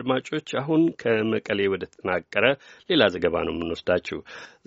አድማጮች አሁን ከመቀሌ ወደ ተጠናቀረ ሌላ ዘገባ ነው የምንወስዳችሁ።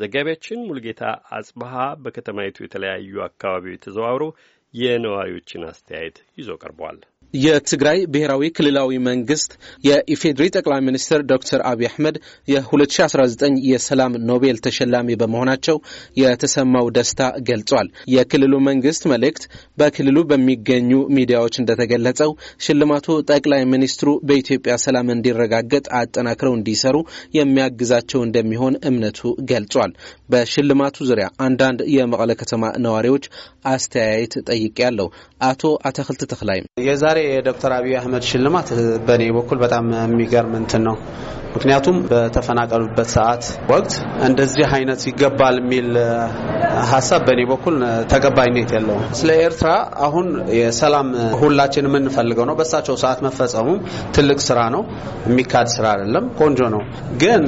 ዘጋቢያችን ሙልጌታ አጽብሃ በከተማይቱ የተለያዩ አካባቢዎች ተዘዋውሮ የነዋሪዎችን አስተያየት ይዞ ቀርቧል። የትግራይ ብሔራዊ ክልላዊ መንግስት የኢፌዴሪ ጠቅላይ ሚኒስትር ዶክተር አብይ አህመድ የ2019 የሰላም ኖቤል ተሸላሚ በመሆናቸው የተሰማው ደስታ ገልጿል። የክልሉ መንግስት መልእክት በክልሉ በሚገኙ ሚዲያዎች እንደተገለጸው ሽልማቱ ጠቅላይ ሚኒስትሩ በኢትዮጵያ ሰላም እንዲረጋገጥ አጠናክረው እንዲሰሩ የሚያግዛቸው እንደሚሆን እምነቱ ገልጿል። በሽልማቱ ዙሪያ አንዳንድ የመቀለ ከተማ ነዋሪዎች አስተያየት ጠይቄያለሁ። አቶ አተክልት ተክላይም የዛሬ የዶክተር አብይ አህመድ ሽልማት በእኔ በኩል በጣም የሚገርም እንትን ነው። ምክንያቱም በተፈናቀሉበት ሰዓት ወቅት እንደዚህ አይነት ይገባል የሚል ሀሳብ በእኔ በኩል ተቀባይነት የለውም። ስለ ኤርትራ አሁን የሰላም ሁላችን የምንፈልገው ነው። በሳቸው ሰዓት መፈጸሙም ትልቅ ስራ ነው፣ የሚካድ ስራ አይደለም። ቆንጆ ነው። ግን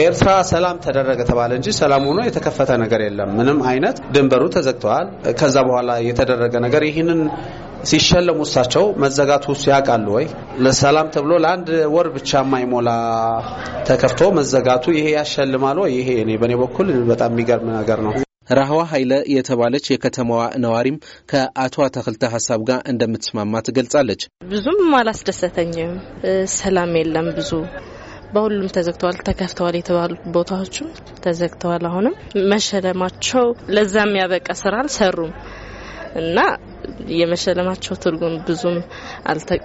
ኤርትራ ሰላም ተደረገ ተባለ እንጂ ሰላም ሆኖ የተከፈተ ነገር የለም። ምንም አይነት ድንበሩ ተዘግተዋል። ከዛ በኋላ የተደረገ ነገር ይህንን ሲሸለሙ እሳቸው መዘጋቱ ያውቃሉ ወይ? ለሰላም ተብሎ ለአንድ ወር ብቻ የማይሞላ ተከፍቶ መዘጋቱ ይሄ ያሸልማል ወይ? ይሄ እኔ በእኔ በኩል በጣም የሚገርም ነገር ነው። ራህዋ ኃይለ የተባለች የከተማዋ ነዋሪም ከአቶ አተክልተ ሀሳብ ጋር እንደምትስማማ ትገልጻለች። ብዙም አላስደሰተኝም። ሰላም የለም ብዙ በሁሉም ተዘግተዋል። ተከፍተዋል የተባሉ ቦታዎችም ተዘግተዋል። አሁንም መሸለማቸው ለዛ የሚያበቃ ስራ አልሰሩም እና የመሸለማቸው ትርጉም ብዙም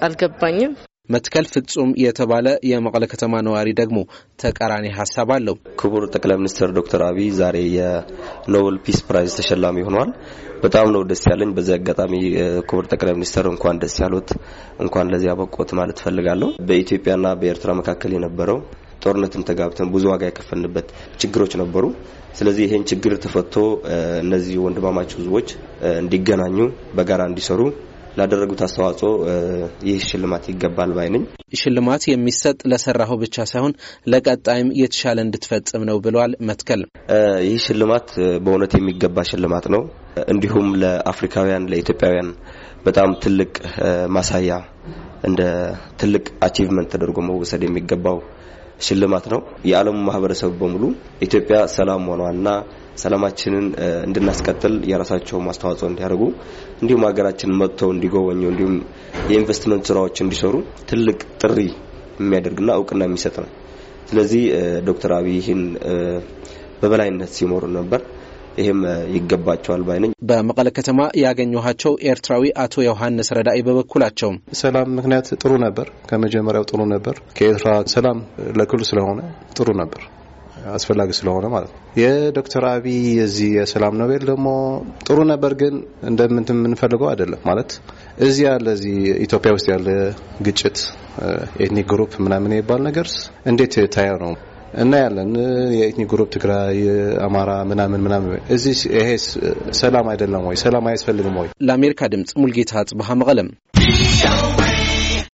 አልገባኝም። መትከል ፍጹም የተባለ የመቀለ ከተማ ነዋሪ ደግሞ ተቃራኒ ሀሳብ አለው። ክቡር ጠቅላይ ሚኒስትር ዶክተር አብይ ዛሬ የኖቤል Peace Prize ተሸላሚ ሆኗል። በጣም ነው ደስ ያለኝ። በዚህ አጋጣሚ ክቡር ጠቅላይ ሚኒስትር እንኳን ደስ ያሉት፣ እንኳን ለዚህ አበቆት ማለት ፈልጋለሁ። በኢትዮጵያና በኤርትራ መካከል የነበረው ጦርነትን ተጋብተን ብዙ ዋጋ የከፈልንበት ችግሮች ነበሩ። ስለዚህ ይሄን ችግር ተፈቶ እነዚህ ወንድማማች ህዝቦች እንዲገናኙ በጋራ እንዲሰሩ ላደረጉት አስተዋጽኦ ይህ ሽልማት ይገባል ባይ ነኝ። ሽልማት የሚሰጥ ለሰራኸው ብቻ ሳይሆን ለቀጣይም የተሻለ እንድትፈጽም ነው ብለዋል። መትከል ይህ ሽልማት በእውነት የሚገባ ሽልማት ነው። እንዲሁም ለአፍሪካውያን ለኢትዮጵያውያን በጣም ትልቅ ማሳያ እንደ ትልቅ achievement ተደርጎ መወሰድ የሚገባው ሽልማት ነው። የዓለሙ ማህበረሰብ በሙሉ ኢትዮጵያ ሰላም ሆኗልና ሰላማችንን እንድናስቀጥል የራሳቸው ማስተዋጽኦ እንዲያደርጉ እንዲሁም ሀገራችንን መጥተው እንዲጎበኙ እንዲሁም የኢንቨስትመንት ስራዎች እንዲሰሩ ትልቅ ጥሪ የሚያደርግና እውቅና የሚሰጥ ነው። ስለዚህ ዶክተር አብይ ይህን በበላይነት ሲመሩ ነበር። ይህም ይገባቸዋል ባይ ነኝ። በመቀለ ከተማ ያገኘኋቸው ኤርትራዊ አቶ ዮሐንስ ረዳኢ በበኩላቸው ሰላም ምክንያት ጥሩ ነበር፣ ከመጀመሪያው ጥሩ ነበር። ከኤርትራ ሰላም ለክሉ ስለሆነ ጥሩ ነበር አስፈላጊ ስለሆነ ማለት ነው። የዶክተር አብይ የዚህ የሰላም ኖቤል ደግሞ ጥሩ ነበር፣ ግን እንደምንት የምንፈልገው አይደለም ማለት እዚህ ያለ እዚህ ኢትዮጵያ ውስጥ ያለ ግጭት ethnic group ምናምን የሚባል ነገር እንዴት ታያ ነው እና ያለን የ ethnic group ትግራይ፣ አማራ ምናምን ምናምን እዚህ ይሄ ሰላም አይደለም ወይ? ሰላም አያስፈልግም ወይ? ለአሜሪካ ድምጽ ሙሉጌታ አጽብሃ መቀለ